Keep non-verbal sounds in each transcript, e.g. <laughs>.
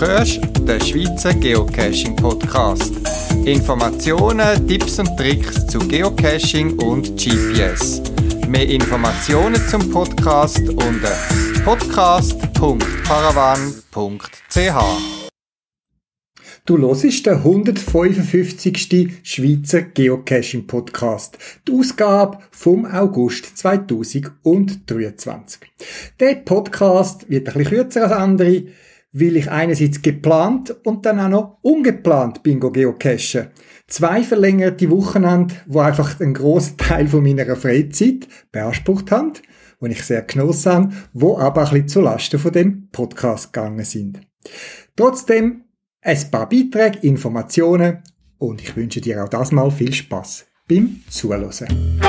hörst den Schweizer Geocaching Podcast. Informationen, Tipps und Tricks zu Geocaching und GPS. Mehr Informationen zum Podcast unter podcast.paravan.ch. Du hörst den 155. Schweizer Geocaching Podcast. Die Ausgabe vom August 2023. Der Podcast wird ein bisschen kürzer als andere, weil ich einerseits geplant und dann auch noch ungeplant Bingo geocachen. Zwei verlängerte Wochenende, wo einfach einen grossen Teil von meiner Freizeit beansprucht haben, wo ich sehr genossen habe, wo aber ein bisschen zulasten von dem Podcast gegangen sind. Trotzdem ein paar Beiträge, Informationen und ich wünsche dir auch das mal viel Spaß beim Zuhören.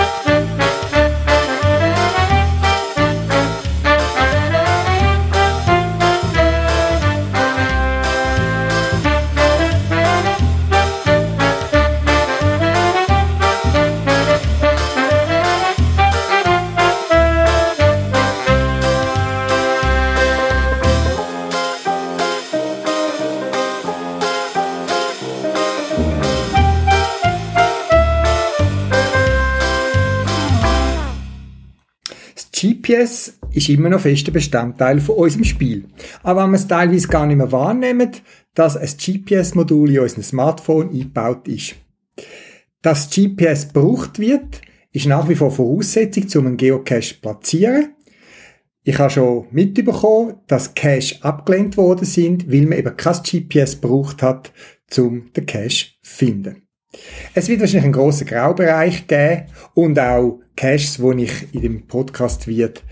GPS ist immer noch fester Bestandteil von unserem Spiel. Aber wenn wir es teilweise gar nicht mehr wahrnehmen, dass ein GPS-Modul in unserem Smartphone eingebaut ist. Dass GPS gebraucht wird, ist nach wie vor Voraussetzung, um einen Geocache zu platzieren. Ich habe schon mitbekommen, dass Cache abgelehnt worden sind, weil man eben kein GPS gebraucht hat, um den Cache zu finden. Es wird wahrscheinlich einen grossen Graubereich geben und auch Caches, die ich in dem Podcast wird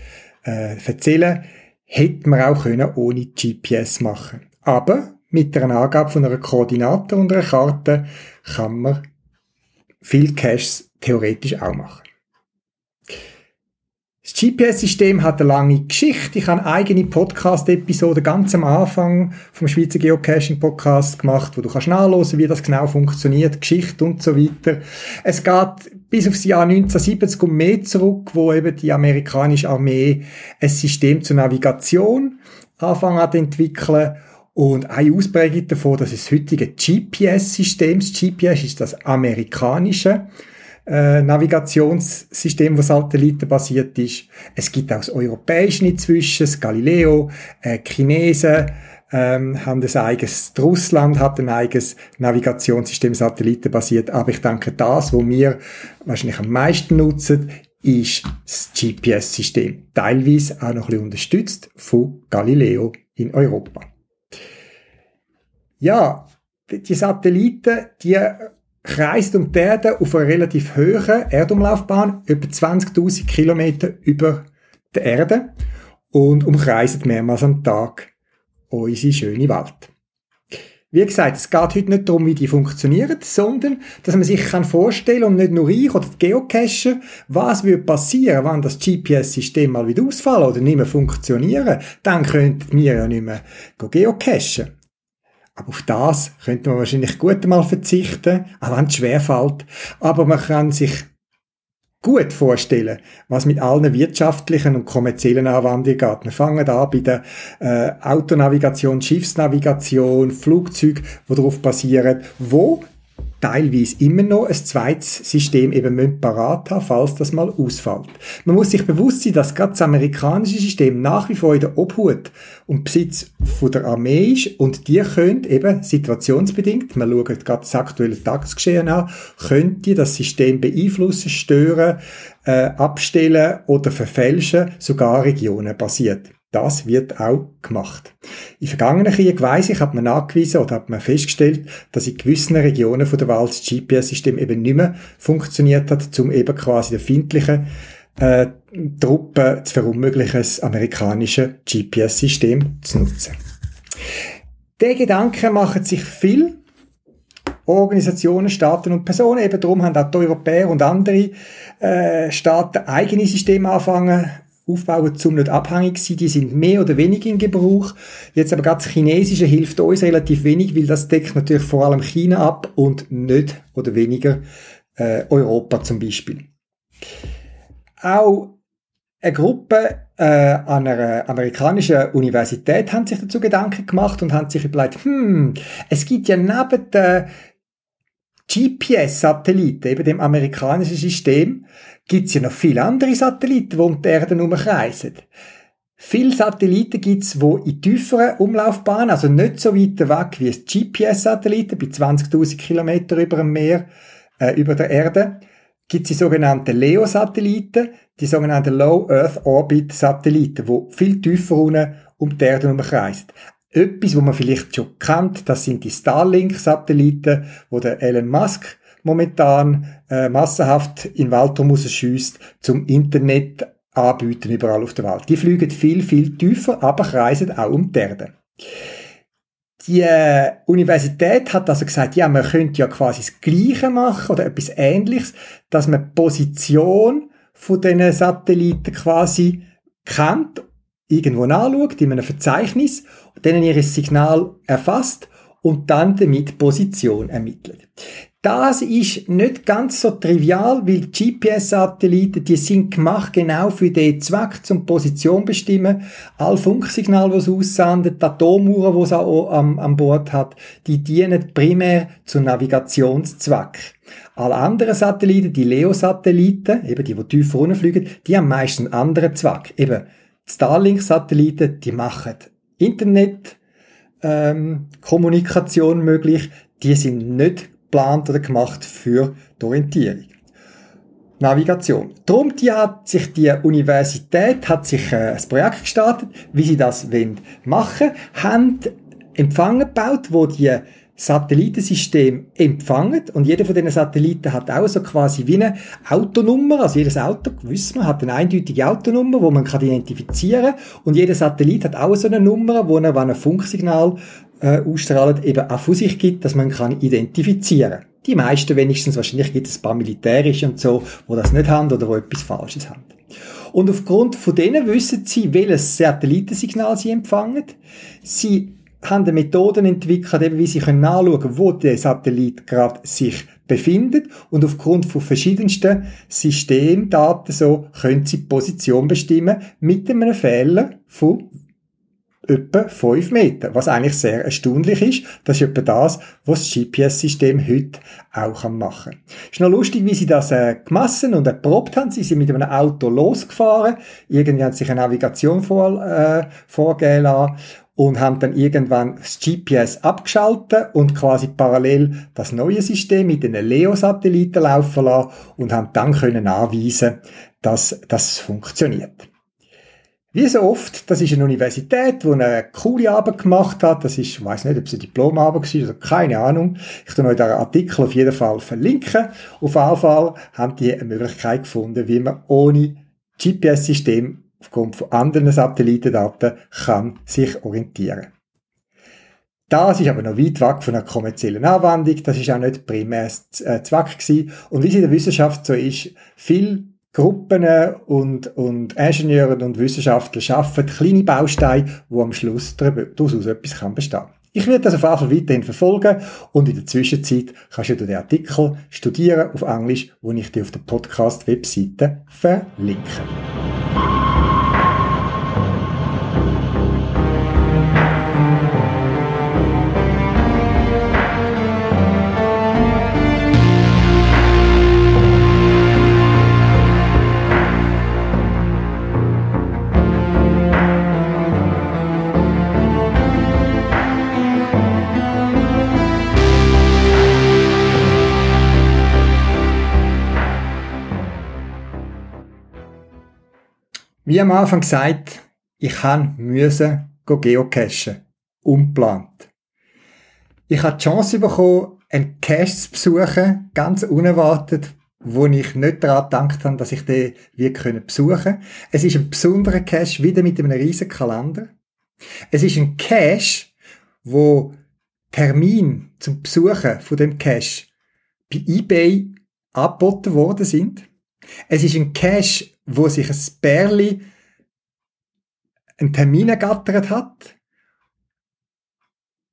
äh, erzählen, hätte man auch können ohne GPS machen. Aber mit einer Angabe von einer Koordinate und einer Karte kann man viel Caches theoretisch auch machen. Das GPS-System hat eine lange Geschichte. Ich habe eigene Podcast-Episode ganz am Anfang vom Schweizer Geocaching-Podcast gemacht, wo du kannst nachlesen, wie das genau funktioniert, Geschichte und so weiter. Es geht bis aufs Jahr 1970 und mehr zurück, wo eben die amerikanische Armee ein System zur Navigation anfangen hat entwickeln und eine Ausprägung davon, das ist das heutige GPS-System. Das GPS ist das amerikanische äh, Navigationssystem, das satellitenbasiert ist. Es gibt auch das europäische inzwischen, das Galileo, äh, Chinesen ähm, haben ein eigenes, Russland hat ein eigenes Navigationssystem, satellitenbasiert. Aber ich denke, das, was wir wahrscheinlich am meisten nutzen, ist das GPS-System. Teilweise auch noch ein bisschen unterstützt von Galileo in Europa. Ja, die Satelliten, die kreist um die Erde auf einer relativ hohen Erdumlaufbahn, über 20.000 Kilometer über der Erde und umkreist mehrmals am Tag unsere schöne Welt. Wie gesagt, es geht heute nicht darum, wie die funktionieren, sondern, dass man sich kann vorstellen und nicht nur ich oder die Geocacher, was würde passieren, wenn das GPS-System mal wieder ausfallen oder nicht mehr funktionieren, dann könnten wir ja nicht mehr geocachen. Aber auf das könnte man wahrscheinlich gut mal verzichten, auch wenn es schwerfällt. Aber man kann sich gut vorstellen, was mit allen wirtschaftlichen und kommerziellen Anwendungen geht. Wir fangen an bei der äh, Autonavigation, Schiffsnavigation, Flugzeuge, die darauf basieren, wo teilweise immer noch ein zweites System eben parat haben, falls das mal ausfällt. Man muss sich bewusst sein, dass gerade das amerikanische System nach wie vor in der Obhut und Besitz von der Armee ist und die können eben situationsbedingt, man schaut gerade das aktuelle Tagesgeschehen an, können die das System beeinflussen, stören, äh, abstellen oder verfälschen, sogar regionenbasiert. Das wird auch gemacht. In vergangenen Kriegen weiss ich, hat man nachgewiesen oder hat man festgestellt, dass in gewissen Regionen der Welt das GPS-System eben nicht mehr funktioniert hat, um eben quasi der findlichen äh, Truppen zu verunmöglichen, das amerikanische GPS-System zu nutzen. Der Gedanke machen sich viel Organisationen, Staaten und Personen. Eben darum haben auch die Europäer und andere äh, Staaten eigene Systeme anfangen aufbauen, um nicht abhängig zu sein. Die sind mehr oder weniger in Gebrauch. Jetzt aber gerade das Chinesische hilft uns relativ wenig, weil das deckt natürlich vor allem China ab und nicht oder weniger äh, Europa zum Beispiel. Auch eine Gruppe äh, an einer amerikanischen Universität haben sich dazu Gedanken gemacht und haben sich überlegt, hm, es gibt ja neben den GPS-Satelliten, eben dem amerikanischen System, gibt es ja noch viele andere Satelliten, die um die Erde herumkreisen. Viele Satelliten gibt's, wo in tieferen Umlaufbahnen, also nicht so weit weg wie GPS-Satelliten, bei 20.000 Kilometer über dem Meer, äh, über der Erde, gibt's die sogenannten LEO-Satelliten, die sogenannten Low Earth Orbit Satelliten, wo viel tiefer unten um die Erde herumkreisen. Etwas, wo man vielleicht schon kennt, das sind die Starlink-Satelliten, wo der Elon Musk momentan äh, massenhaft in den Weltraum rausschießt, zum Internet anbieten überall auf der Welt. Die fliegen viel, viel tiefer, aber kreisen auch um die Erde. Die äh, Universität hat also gesagt, ja, man könnte ja quasi das Gleiche machen oder etwas Ähnliches, dass man die Position von diesen Satelliten quasi kennt, irgendwo nachschaut, in einem Verzeichnis, und dann ihr Signal erfasst und dann damit Position ermittelt. Das ist nicht ganz so trivial, weil GPS-Satelliten, die sind gemacht genau für den Zweck, zum Position bestimmen. All Funksignale, die es aussendet, die Atomuhren, die es auch am, an Bord hat, die dienen primär zu Navigationszweck. Alle anderen Satelliten, die LEO-Satelliten, eben die, die tiefer runterfliegen, die haben meistens einen anderen Zweck. Eben, Starlink-Satelliten, die machen Internet, ähm, Kommunikation möglich, die sind nicht geplant oder gemacht für die Orientierung. Navigation. Darum die hat sich die Universität hat sich äh, ein Projekt gestartet, wie sie das wollen machen, haben Empfang gebaut, wo die Satellitensystem empfangen und jeder von diesen Satelliten hat auch so quasi wie eine Autonummer, also jedes Auto, wissen wir, hat eine eindeutige Autonummer, wo man kann identifizieren und jeder Satellit hat auch so eine Nummer, wo er, wenn ein Funksignal äh, ausstrahlt, eben auch von sich gibt, dass man kann identifizieren. Die meisten wenigstens, wahrscheinlich gibt es ein paar militärische und so, wo das nicht haben oder wo etwas Falsches haben. Und aufgrund von denen wissen sie, welches Satellitensignal sie empfangen. Sie haben Methoden entwickelt, eben wie sie können nachschauen, wo der Satellit gerade sich befindet und aufgrund von verschiedensten Systemdaten so können sie die Position bestimmen mit einem Fehler von etwa 5 Meter, was eigentlich sehr erstaunlich ist. Das ist etwa das, was das GPS-System heute auch machen kann. Ist noch lustig, wie sie das äh, gemessen und erprobt haben. Sie sind mit einem Auto losgefahren, irgendwie haben sich eine Navigation vor, äh, vorgehen lassen und haben dann irgendwann das GPS abgeschaltet und quasi parallel das neue System mit den Leo-Satelliten laufen lassen und haben dann können anweisen, dass das funktioniert. Wie so oft, das ist eine Universität, die eine coole Arbeit gemacht hat. Das ist, ich weiß nicht, ob es eine Diplomarbeit war, also keine Ahnung. Ich tue euch diesen Artikel auf jeden Fall verlinken. Auf jeden Fall haben die eine Möglichkeit gefunden, wie man ohne GPS-System aufgrund von anderen Satellitendaten kann sich orientieren. Das ist aber noch weit weg von einer kommerziellen Anwendung. Das ist auch nicht primär äh, Zweck gewesen. Und wie es in der Wissenschaft so ist, viel Gruppen und, und Ingenieure und Wissenschaftler schaffen kleine Bausteine, wo am Schluss daraus etwas kann bestehen ich werde das auf jeden Fall weiterhin verfolgen und in der Zwischenzeit kannst du den Artikel studieren auf Englisch, wo ich dir auf der Podcast-Webseite verlinke. Wie am Anfang gesagt, ich müssen geocachen. Unplant. Ich habe die Chance bekommen, einen Cache zu besuchen, ganz unerwartet, wo ich nicht daran gedacht habe, dass ich den wie können besuchen. Es ist ein besonderer Cache, wieder mit einem riesen Kalender. Es ist ein Cache, wo Termin zum Besuchen von dem Cache bei eBay angeboten worden sind. Es ist ein Cache, wo sich ein Bärli einen Termin ergattert hat,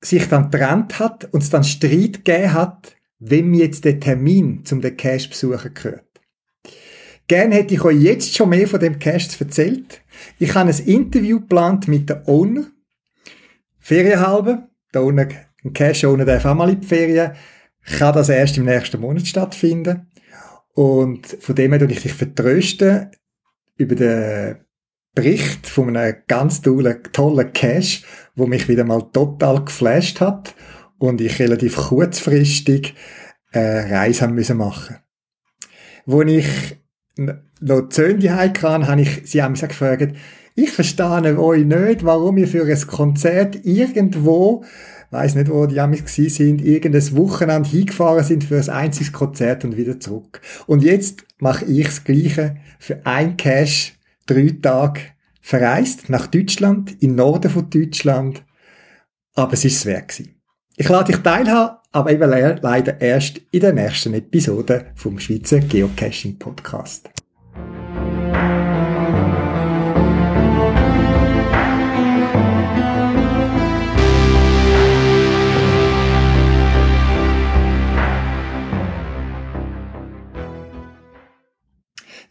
sich dann getrennt hat und es dann Streit gegeben hat, wem jetzt der Termin zum den Cash besuchen gehört. Gerne hätte ich euch jetzt schon mehr von dem Cache erzählt. Ich habe ein Interview geplant mit der Owner. Ferienhalber. Der Owner, ein Cache-Owner darf auch mal in die Ferien. Kann das erst im nächsten Monat stattfinden. Und von dem her ich dich vertrösten über den Bericht von einem ganz tollen, tollen Cache, wo mich wieder mal total geflasht hat und ich relativ kurzfristig eine Reise haben müssen machen. Wo ich noch Zöndi hatte, habe ich sie haben gefragt, ich verstehe euch nicht, warum ihr für ein Konzert irgendwo, weiß nicht, wo die Amis sind, irgendein Wochenende hingefahren sind für ein einziges Konzert und wieder zurück. Und jetzt mache ich das Gleiche für ein Cash, drei Tage verreist nach Deutschland, in Norden von Deutschland, aber es ist es wert gewesen. Ich lade dich teilhaben, aber eben leider erst in der nächsten Episode vom Schweizer Geocaching Podcast.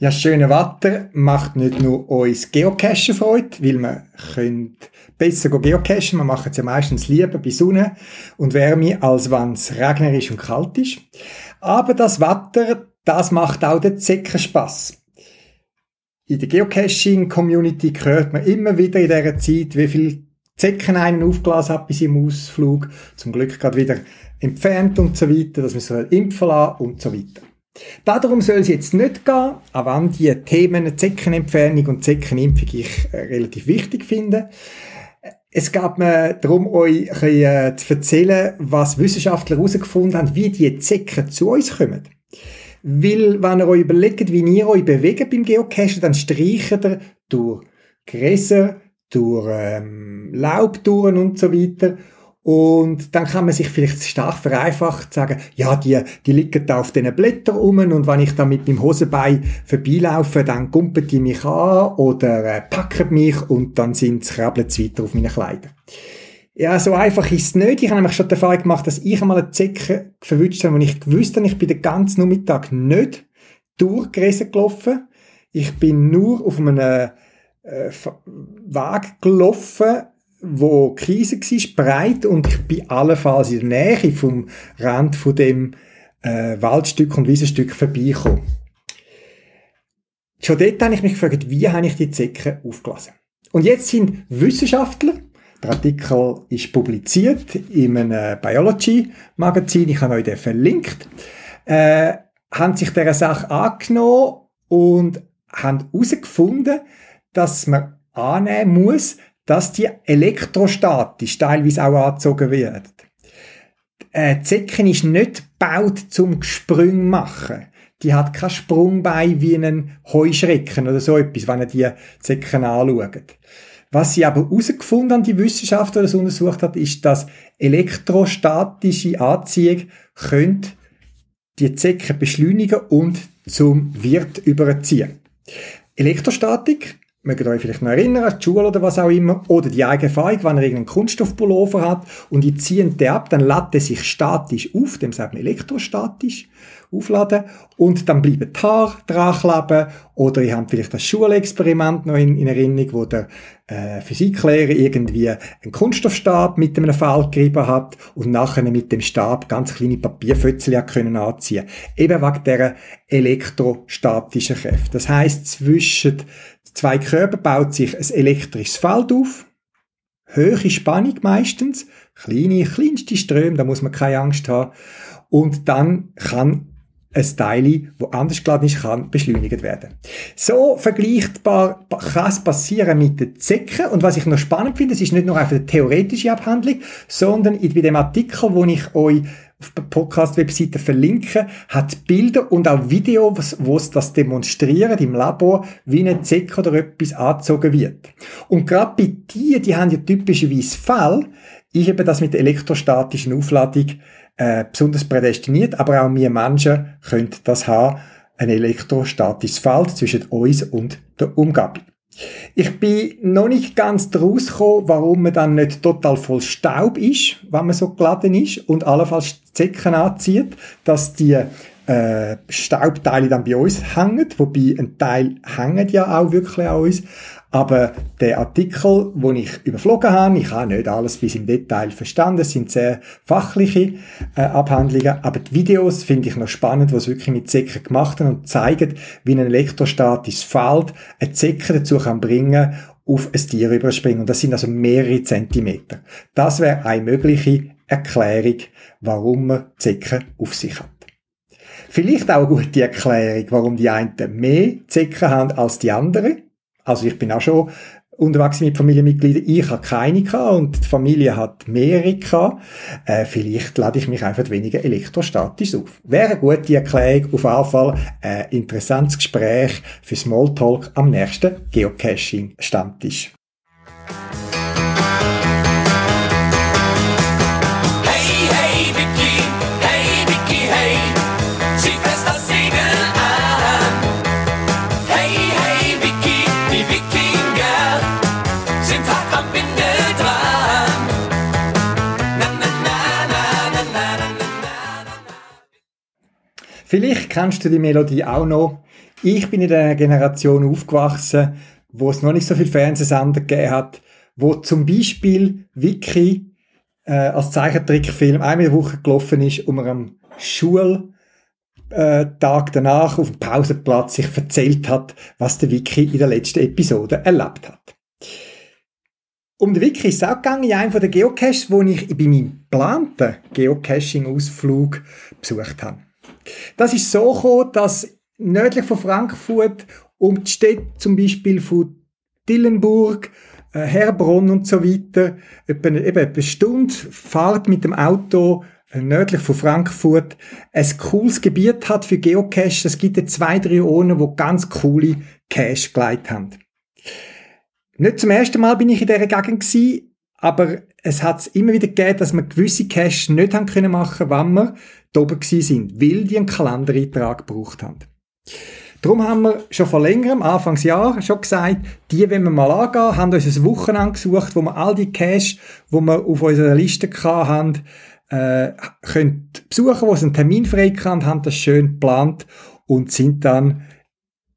Ja, schöne Wetter macht nicht nur uns Geocachen Freude, weil wir können besser geocachen. Wir machen es ja meistens lieber bei Sonne und Wärme, als wenn es regnerisch und kalt ist. Aber das Wetter, das macht auch den Zecken Spass. In der Geocaching-Community hört man immer wieder in dieser Zeit, wie viel Zecken einen aufgelassen hat bei seinem Ausflug. Zum Glück gerade wieder entfernt und so weiter, dass man so impfen lassen und so weiter. Darum soll es jetzt nicht gehen, auch wenn die Themen Zeckenentfernung und Zeckenimpfung ich äh, relativ wichtig finde. Es gab mir darum, euch äh, zu erzählen, was Wissenschaftler herausgefunden haben, wie die Zecken zu uns kommen. Weil, wenn ihr euch überlegt, wie ihr euch bewegt beim Geocachen, dann streicht ihr durch Gräser, durch ähm, Laubtouren und so weiter. Und dann kann man sich vielleicht stark vereinfacht sagen, ja, die, die liegen da auf diesen Blättern rum und wenn ich da mit meinem Hosenbein vorbeilaufe, dann kumpeln die mich an oder äh, packen mich und dann sind sie weiter auf meinen Kleidern. Ja, so einfach ist es nicht. Ich habe nämlich schon die Erfahrung gemacht, dass ich einmal eine Zecke verwünscht habe, und ich gewusst habe, ich bin den ganzen Nachmittag nicht durchgerissen gelaufen. Ich bin nur auf einem äh, Weg gelaufen, wo Krise war, breit und ich bin allenfalls in der Nähe vom Rand von dem äh, Waldstück und Wiesenstück vorbeigekommen. Schon dort habe ich mich gefragt, wie habe ich die Zecken aufgelassen? Und jetzt sind Wissenschaftler, der Artikel ist publiziert in einem Biology-Magazin, ich habe euch den verlinkt, äh, haben sich dieser Sache angenommen und haben herausgefunden, dass man annehmen muss, dass die elektrostatisch teilweise auch angezogen werden. Äh, die Zecken ist nicht gebaut zum Sprung machen. Die hat kein Sprungbein wie ein Heuschrecken oder so etwas, wenn ihr die Zecken anschaut. Was sie aber herausgefunden haben, die Wissenschaftler, die das untersucht hat, ist, dass elektrostatische Anziehung könnte die Zecken beschleunigen und zum Wirt überziehen. Elektrostatik mögt euch vielleicht noch erinnern, die Schule oder was auch immer, oder die eigene Erfahrung, wenn ihr irgendeinen Kunststoffpullover hat und ihr zieht den ab, dann lädt er sich statisch auf, dem sagt man elektrostatisch, aufladen und dann bleiben die Haare dran kleben oder ihr habt vielleicht das Schulexperiment noch in, in Erinnerung, wo der äh, Physiklehrer irgendwie einen Kunststoffstab mit einem Fall gerieben hat und nachher mit dem Stab ganz kleine Papierfötzchen können anziehen. Eben wegen dieser elektrostatischen Kräfte. Das heißt zwischen zwei Körpern baut sich ein elektrisches Feld auf, hohe Spannung meistens, kleine, kleinste Ströme, da muss man keine Angst haben. Und dann kann ein Teil, wo anders geladen ist, kann beschleunigt werden. So vergleichbar kann es passieren mit den Zecken. Und was ich noch spannend finde, es ist nicht nur einfach eine theoretische Abhandlung, sondern bei dem Artikel, wo ich euch auf der Podcast-Webseite verlinke, hat Bilder und auch Videos, wo es das demonstrieren im Labor, wie eine Zecke oder etwas angezogen wird. Und gerade bei die, die haben ja typischerweise Fall, ist eben das mit der elektrostatischen Aufladung äh, besonders prädestiniert, aber auch wir Menschen können das haben, ein elektrostatisches Feld zwischen uns und der Umgebung. Ich bin noch nicht ganz draus gekommen, warum man dann nicht total voll Staub ist, wenn man so geladen ist und allenfalls Zecken anzieht, dass die äh, Staubteile dann bei uns hängen, wobei ein Teil hängt ja auch wirklich an uns. Aber der Artikel, wo ich überflogen habe, ich habe nicht alles bis im Detail verstanden, es sind sehr fachliche äh, Abhandlungen, aber die Videos finde ich noch spannend, wo es wirklich mit Zecken gemacht haben und zeigen, wie ein elektrostatisches Feld eine Zecke dazu kann bringen auf ein Tier überspringen. Und das sind also mehrere Zentimeter. Das wäre eine mögliche Erklärung, warum man Zecken auf sich hat. Vielleicht auch eine gute Erklärung, warum die einen mehr Zecken haben als die anderen. Also ich bin auch schon unterwegs mit Familienmitgliedern. Ich habe keine gehabt und die Familie hat mehrere gehabt. Äh, vielleicht lade ich mich einfach weniger elektrostatisch auf. Wäre eine gute Erklärung. Auf jeden Fall ein interessantes Gespräch für Smalltalk am nächsten Geocaching-Stammtisch. Vielleicht kennst du die Melodie auch noch. Ich bin in einer Generation aufgewachsen, wo es noch nicht so viel Fernsehsender gegeben hat, wo zum Beispiel Wiki äh, als Zeichentrickfilm einmal in der Woche gelaufen ist, um am Schultag danach auf dem Pausenplatz sich erzählt hat, was der Wiki in der letzten Episode erlebt hat. Um den Wiki ist es auch gegangen in einem der Geocaches, wo ich bei meinem geplanten Geocaching-Ausflug besucht habe. Das ist so gekommen, dass nördlich von Frankfurt um die Städte zum Beispiel von Dillenburg, äh, Herbronn und so weiter, etwa, eben eine Stunde Fahrt mit dem Auto äh, nördlich von Frankfurt ein cooles Gebiet hat für Geocache. Es gibt zwei, drei Orte, wo ganz coole Cache geleitet haben. Nicht zum ersten Mal bin ich in dieser Gegend aber es hat immer wieder gegeben, dass wir gewisse Caches nicht haben können machen, wenn wir da oben sind, weil die einen Kalendereintrag gebraucht haben. Darum haben wir schon vor längerem, Anfangsjahr, schon gesagt, die wenn wir mal angehen, haben uns ein Wochenende gesucht, wo wir all die Cash, wo wir auf unserer Liste haben, äh, können besuchen, wo sie einen Termin frei haben, haben das schön geplant und sind dann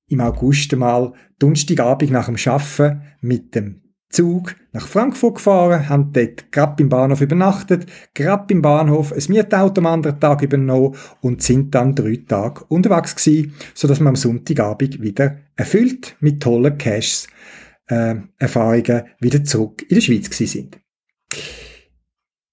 im August mal Donnerstagabend nach dem Arbeiten mit dem Zug nach Frankfurt gefahren, haben dort gerade im Bahnhof übernachtet, gerade im Bahnhof ein Mietauto am anderen Tag übernommen und sind dann drei Tage unterwegs gewesen, sodass wir am Sonntagabend wieder erfüllt mit tollen Caches äh, wieder zurück in der Schweiz gewesen sind.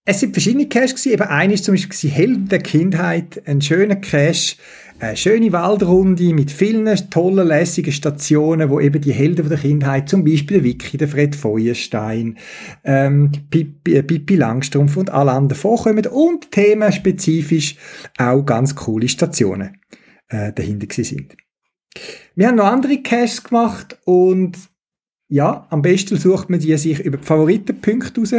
Es sind verschiedene Caches gewesen. Eben einer ist zum Beispiel Helden der Kindheit, ein schöner Cache, eine schöne Waldrunde mit vielen tollen, lässigen Stationen, wo eben die Helden der Kindheit, zum Beispiel der Vicky, der Fred Feuerstein, ähm, Pippi, äh, Pippi Langstrumpf und alle anderen vorkommen und themenspezifisch auch ganz coole Stationen äh, dahinter sind. Wir haben noch andere Caches gemacht und ja, am besten sucht man die sich über die Favoritenpunkte raus.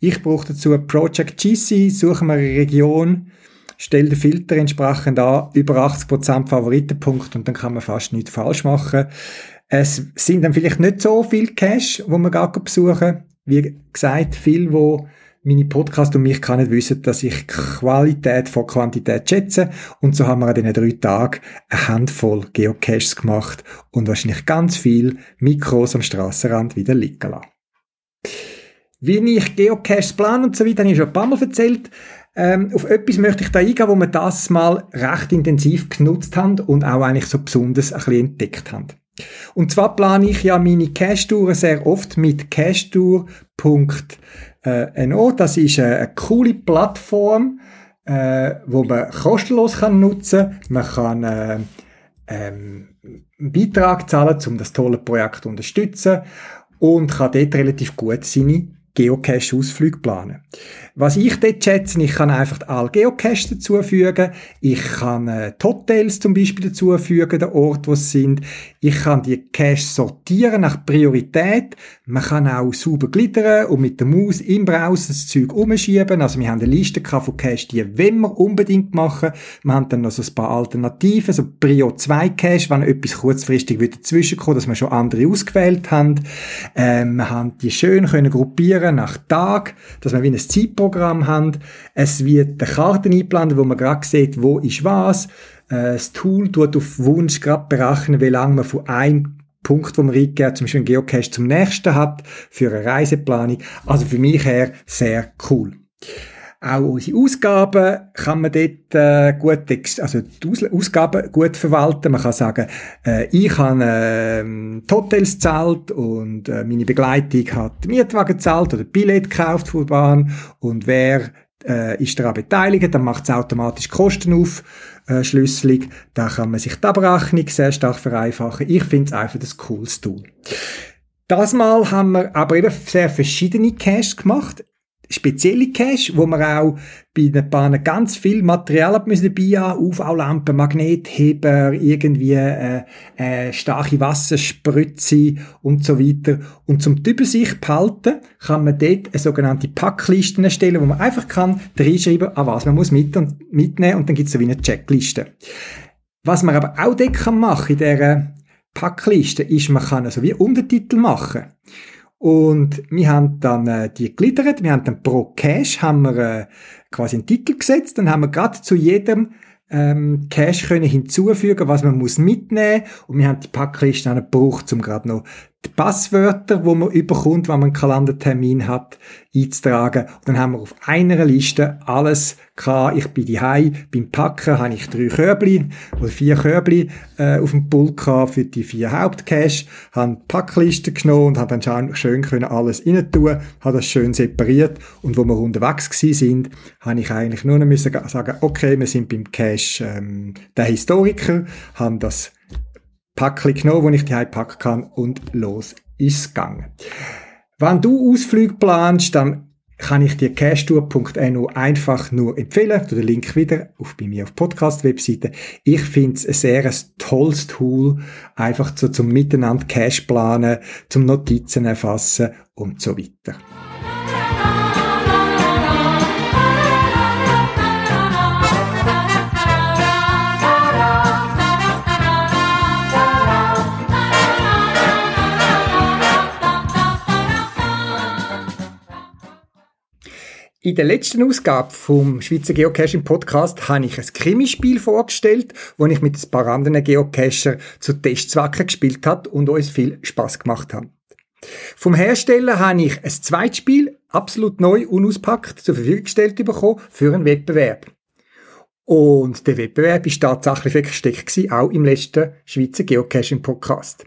Ich brauche dazu Project GC, suchen wir eine Region, stelle den Filter entsprechend an, über 80% Favoritenpunkt und dann kann man fast nichts falsch machen. Es sind dann vielleicht nicht so viele Cash, wo man gar besuchen Wie gesagt, viel, wo meine Podcast und mich kann nicht wissen, dass ich Qualität vor Quantität schätze. Und so haben wir an diesen drei Tagen eine Handvoll Geocaches gemacht und wahrscheinlich ganz viel Mikros am Strassenrand wieder liegen lassen. Wie ich Geocaches plane und so weiter, habe ich schon ein paar Mal erzählt. Ähm, auf etwas möchte ich da eingehen, wo wir das mal recht intensiv genutzt haben und auch eigentlich so besonders ein bisschen entdeckt haben. Und zwar plane ich ja meine Cache-Touren sehr oft mit cashtour.no. Das ist eine coole Plattform, äh, wo man kostenlos kann nutzen. Man kann äh, ähm, einen Beitrag zahlen, um das tolle Projekt zu unterstützen und kann dort relativ gut seine Geocache-Ausflüge planen. Was ich dort schätze, ich kann einfach alle Geocaches dazufügen, ich kann äh, Hotels zum Beispiel dazufügen, der Ort, wo sie sind, ich kann die Caches sortieren nach Priorität, man kann auch sauber gliedern und mit der Maus im Browser das Zeug umschieben, also wir haben eine Liste von Caches, die wollen wir unbedingt machen, wir haben dann noch so ein paar Alternativen, so Prio 2 Cache, wenn etwas kurzfristig wieder dazwischenkommt, dass wir schon andere ausgewählt haben, ähm, wir haben die schön können gruppieren nach Tag, dass wir wie ein Zeitprogramm haben. Es wird eine Karte eingeblendet, wo man gerade sieht, wo ist was. Äh, das Tool tut auf Wunsch gerade berechnen, wie lange man von einem Punkt, wo man reingeht, zum Beispiel einen Geocache zum nächsten hat, für eine Reiseplanung. Also für mich her sehr cool. Auch unsere Ausgaben kann man dort äh, gut, also die Aus Ausgaben gut verwalten. Man kann sagen, äh, ich habe äh, Hotels gezahlt und äh, meine Begleitung hat Mietwagen gezahlt oder Billett gekauft von der Bahn und wer äh, ist daran beteiligt, dann macht es automatisch Kostenaufschlüsselung. Da kann man sich die Abrechnung sehr stark vereinfachen. Ich finde es einfach ein cooles Tool. Das Mal haben wir aber eben sehr verschiedene Caches gemacht spezielle Cache, wo man auch bei den Bahnen ganz viel Material hat dabei haben, UV-Lampen, Magnetheber, irgendwie äh, äh, starke Wasserspritze und so weiter. Und zum Übersicht behalten, kann man dort eine sogenannte Packliste erstellen, wo man einfach kann reinschreiben, an was man muss mit und mitnehmen und dann gibt es so wie eine Checkliste. Was man aber auch dort kann machen in dieser Packliste, ist, man kann also wie Untertitel machen. Und wir haben dann äh, die gliedert, wir haben dann pro Cache haben wir äh, quasi einen Titel gesetzt, dann haben wir gerade zu jedem ähm, Cache können hinzufügen, was man muss mitnehmen. Und wir haben die Packliste dann gebraucht, um gerade noch die Passwörter, wo man überkommt, wenn man einen Kalendertermin hat, einzutragen. Und dann haben wir auf einer Liste alles gehabt. Ich bin die beim Packen habe ich drei Körbli oder vier Körbli äh, auf dem Pult gehabt für die vier Hauptcache, habe die Packliste genommen und habe dann schön können alles rein tun, habe das schön separiert und wo wir unterwegs gsi sind, habe ich eigentlich nur noch müssen sagen, okay, wir sind beim Cache ähm, der Historiker, haben das Packli genommen, wo ich die packen kann und los ist gegangen. Wenn du Ausflüge planst, dann kann ich dir cashtour.no einfach nur empfehlen. Du den Link wieder auf bei mir auf Podcast-Webseite. Ich finde es ein sehr ein tolles Tool, einfach so zum Miteinander Cash planen, zum Notizen erfassen und so weiter. In der letzten Ausgabe vom Schweizer Geocaching Podcast habe ich ein Krimispiel vorgestellt, wo ich mit ein paar anderen Geocacher zu Testzwecken gespielt habe und uns viel Spaß gemacht hat. Vom Hersteller habe ich ein zweites Spiel, absolut neu, unauspackt, zur Verfügung gestellt bekommen für einen Wettbewerb. Und der Wettbewerb ist tatsächlich versteckt gewesen, auch im letzten Schweizer Geocaching Podcast.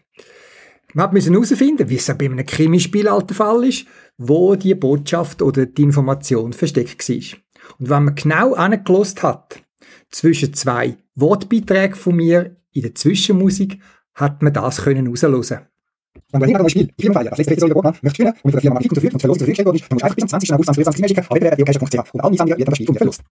Man musste herausfinden, wie es bei einem Krimispiel alter Fall ist, wo die Botschaft oder die Information versteckt war. Und wenn man genau angelost hat, zwischen zwei Wortbeiträgen von mir in der Zwischenmusik, hat man das können rauslösen. Wenn du ein Spiel Firmenfeier als letzte Version der möchtest gewinnen und mit der Firma Magnifikum zu und zur zurückgestellt worden ist, dann musst du einfach bis zum 20. August 2023 E-Mail schicken, www.geocacher.ch und alle Misshandlungen wird das Spiel von dir verlost.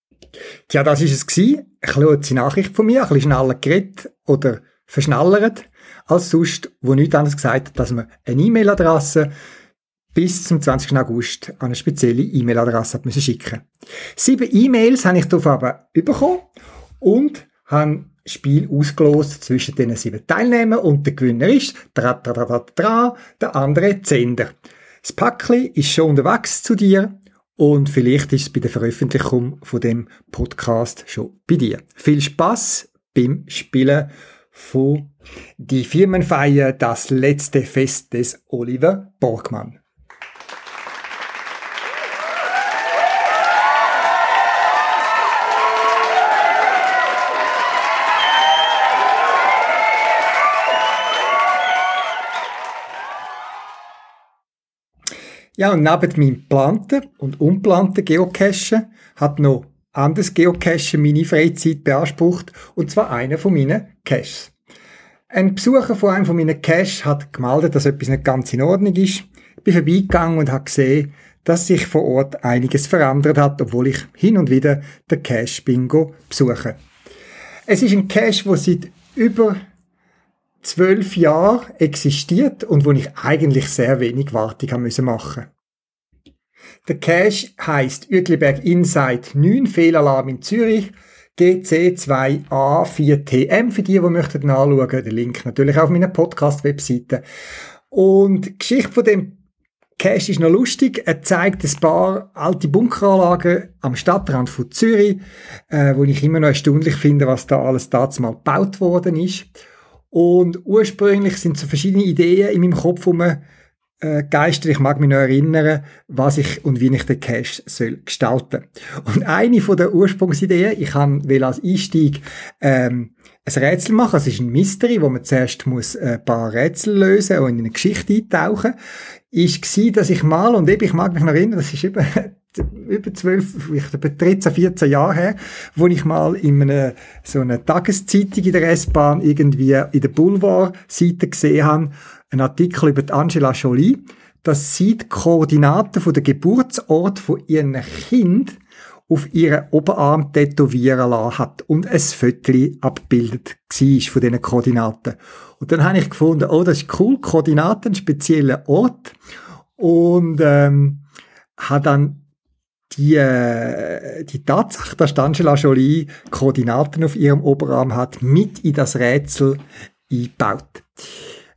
Tja, das ist es gewesen. Eine kurze Nachricht von mir, ein bisschen schneller geredet oder verschnallert als sonst, wo nichts anderes gesagt hat, dass man eine E-Mail-Adresse bis zum 20. August an eine spezielle E-Mail-Adresse müssen schicken. Sieben E-Mails habe ich darauf aber bekommen und habe Spiel ausgelost zwischen den sieben Teilnehmern und der Gewinner ist tra, tra, tra, tra, der andere Zender. Das Packli ist schon unterwegs zu dir und vielleicht ist es bei der Veröffentlichung von dem Podcast schon bei dir. Viel Spaß beim Spielen von die Firmenfeier Das letzte Fest des Oliver Borgmann. Ja, und neben meinem geplanten und unplanten Geocachen hat noch anderes Geocachen meine Freizeit beansprucht, und zwar einer von meinen Caches. Ein Besucher von einem von meinen Caches hat gemeldet, dass etwas nicht ganz in Ordnung ist. Ich bin vorbeigegangen und habe gesehen, dass sich vor Ort einiges verändert hat, obwohl ich hin und wieder den Cache Bingo besuche. Es ist ein Cache, der seit über zwölf Jahren existiert und wo ich eigentlich sehr wenig Wartung haben müssen machen. Der Cache heißt Uetliberg Inside 9 Fehlalarm in Zürich. GC2A4TM für die, die möchten nachschauen. Der Link natürlich auf meiner Podcast-Webseite. Und die Geschichte von dem Cache ist noch lustig. Er zeigt ein paar alte Bunkeranlagen am Stadtrand von Zürich, äh, wo ich immer noch erstaunlich finde, was da alles damals mal gebaut worden ist. Und ursprünglich sind so verschiedene Ideen in meinem Kopf um äh, geistert. Ich mag mich noch erinnern, was ich und wie ich den Cache soll gestalten. Und eine von der Ursprungsideen, ich will als Einstieg ähm, ein Rätsel machen. Es ist ein Mystery, wo man zuerst muss äh, ein paar Rätsel lösen und in eine Geschichte eintauchen. Ist gsi, dass ich mal und eben, ich mag mich noch erinnern, das ist eben <laughs> über zwölf, etwa 13, 14 Jahre her, wo ich mal in einer, so einer Tageszeitung in der S-Bahn irgendwie in der Boulevard-Seite gesehen habe, einen Artikel über Angela Jolie, dass sie die Koordinaten von der Geburtsort von ihrem Kind auf ihren Oberarm tätowieren lassen hat und ein Fötli abgebildet war von diesen Koordinaten. Und dann habe ich gefunden, oh, das ist cool, Koordinaten, ein spezieller Ort. Und ähm, habe dann die, äh, die Tatsache, dass Angela Jolie Koordinaten auf ihrem Oberarm hat, mit in das Rätsel eingebaut.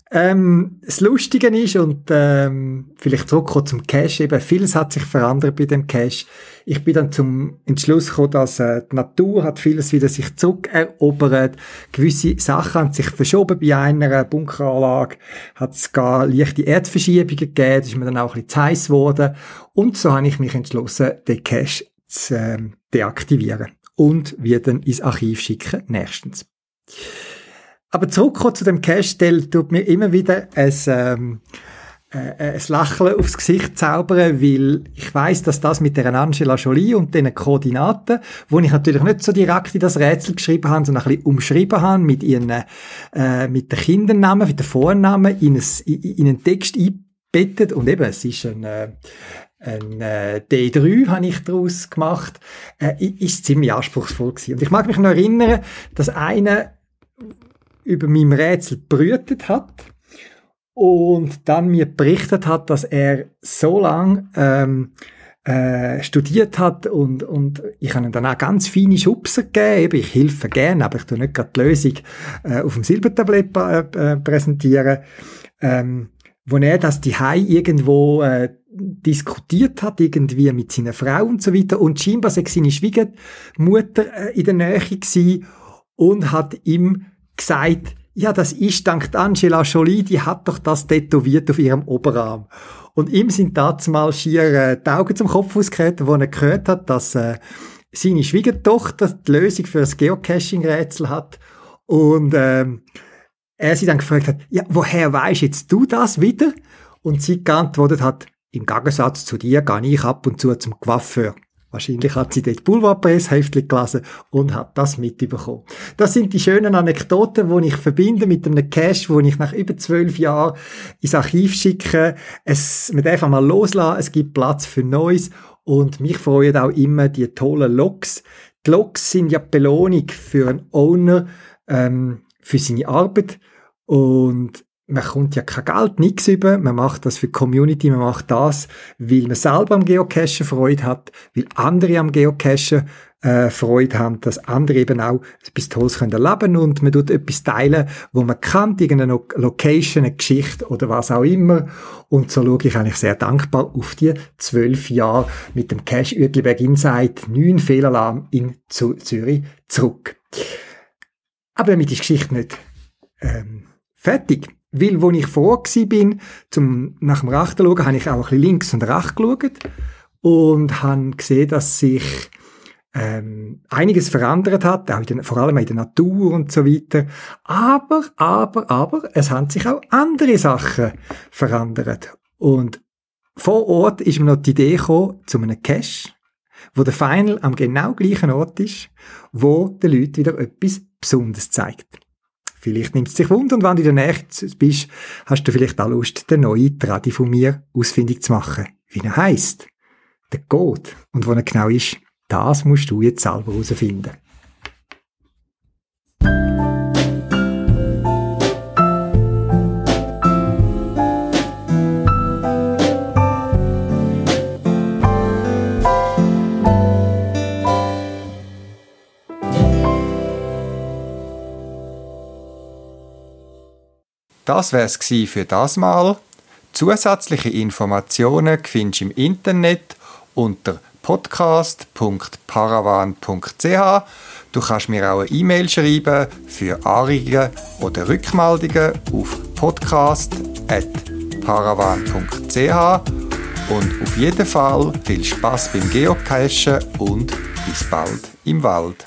Ähm, das Lustige ist, und ähm, vielleicht zurückkommen zum Cache, eben vieles hat sich verändert bei dem Cache. Ich bin dann zum Entschluss gekommen, dass äh, die Natur hat vieles wieder sich zurückerobert. Gewisse Sachen haben sich verschoben bei einer Bunkeranlage. Hat es gar leichte Erdverschiebungen gegeben. Ist mir dann auch ein bisschen zu heiß geworden. Und so habe ich mich entschlossen, den Cache zu äh, deaktivieren. Und wieder ins Archiv schicken, nächstens. Aber zurückkommen zu dem Cash-Stell tut mir immer wieder ein, ähm, äh, ein Lacheln aufs Gesicht zaubern, weil ich weiß, dass das mit der Angela Jolie und den Koordinaten, wo ich natürlich nicht so direkt in das Rätsel geschrieben habe, sondern ein bisschen umschrieben habe mit ihren, äh, mit den Kindernamen, mit den Vornamen in, ein, in einen Text einbettet und eben, es ist ein, äh, ein äh, D3 habe ich daraus gemacht, äh, ist ziemlich anspruchsvoll gewesen. Und ich mag mich noch erinnern, dass einer über meinem Rätsel brütet hat und dann mir berichtet hat, dass er so lang ähm, äh, studiert hat und, und ich habe ihm dann auch ganz feine Schubser gegeben. ich helfe gerne, aber ich tue nicht gerade die Lösung äh, auf dem Silbertablett äh, äh, präsentieren. Ähm, wo er das die irgendwo äh, diskutiert hat, irgendwie mit seiner Frau und so weiter. Und scheinbar sei seine Schwiegermutter äh, in der Nähe gewesen und hat ihm gesagt, ja, das ist dank Angela Jolie, die hat doch das tätowiert auf ihrem Oberarm. Und ihm sind dazu mal schier äh, die Augen zum Kopf ausgetreten, wo er gehört hat, dass äh, seine Schwiegertochter die Lösung für das Geocaching-Rätsel hat. Und ähm, er sie dann gefragt hat, ja, woher weißt jetzt du das wieder? Und sie geantwortet hat, im Gegensatz zu dir gehe ich ab und zu zum Coiffeur. Wahrscheinlich hat sie dort Boulevardpress-Heftchen gelesen und hat das mitbekommen. Das sind die schönen Anekdoten, die ich verbinde mit einem Cash, wo ich nach über zwölf Jahren ins Archiv schicke. Es, man darf einmal loslassen, es gibt Platz für Neues und mich freuen auch immer die tollen Logs. Die Logs sind ja Belohnung für einen Owner, ähm, für seine Arbeit und man kommt ja kein Geld, nichts über, man macht das für die Community, man macht das, weil man selber am Geocachen Freude hat, weil andere am Geocachen äh, Freude haben, dass andere eben auch etwas Tolles können erleben und man tut etwas teilen, wo man kennt, irgendeine Location, eine Geschichte oder was auch immer und so schaue ich eigentlich sehr dankbar auf die zwölf Jahre mit dem Cache Uetliberg Insight, neun Fehlalarm in Zürich zurück. Aber damit ist die Geschichte nicht ähm, fertig. Weil, wo ich vor bin, zum nach dem Rechten schauen, habe ich auch ein bisschen links und rechts geschaut und habe gesehen, dass sich ähm, einiges verändert hat, auch den, vor allem in der Natur und so weiter. Aber, aber, aber, es haben sich auch andere Sachen verändert. Und vor Ort ist mir noch die Idee gekommen, zu einem Cache, wo der Final am genau gleichen Ort ist, wo den Leuten wieder etwas Besonderes zeigt. Vielleicht nimmt es dich Wunder und wenn du in der Nähe bist, hast du vielleicht auch Lust, den neuen Tradi von mir ausfindig zu machen. Wie er heisst. Der Code. Und wo er genau ist, das musst du jetzt selber herausfinden. Das wär's für das Mal. Zusätzliche Informationen findest du im Internet unter podcast.paravan.ch. Du kannst mir auch eine E-Mail schreiben für Anregungen oder Rückmeldungen auf podcast.paravan.ch und auf jeden Fall viel Spaß beim Geocachen und bis bald im Wald.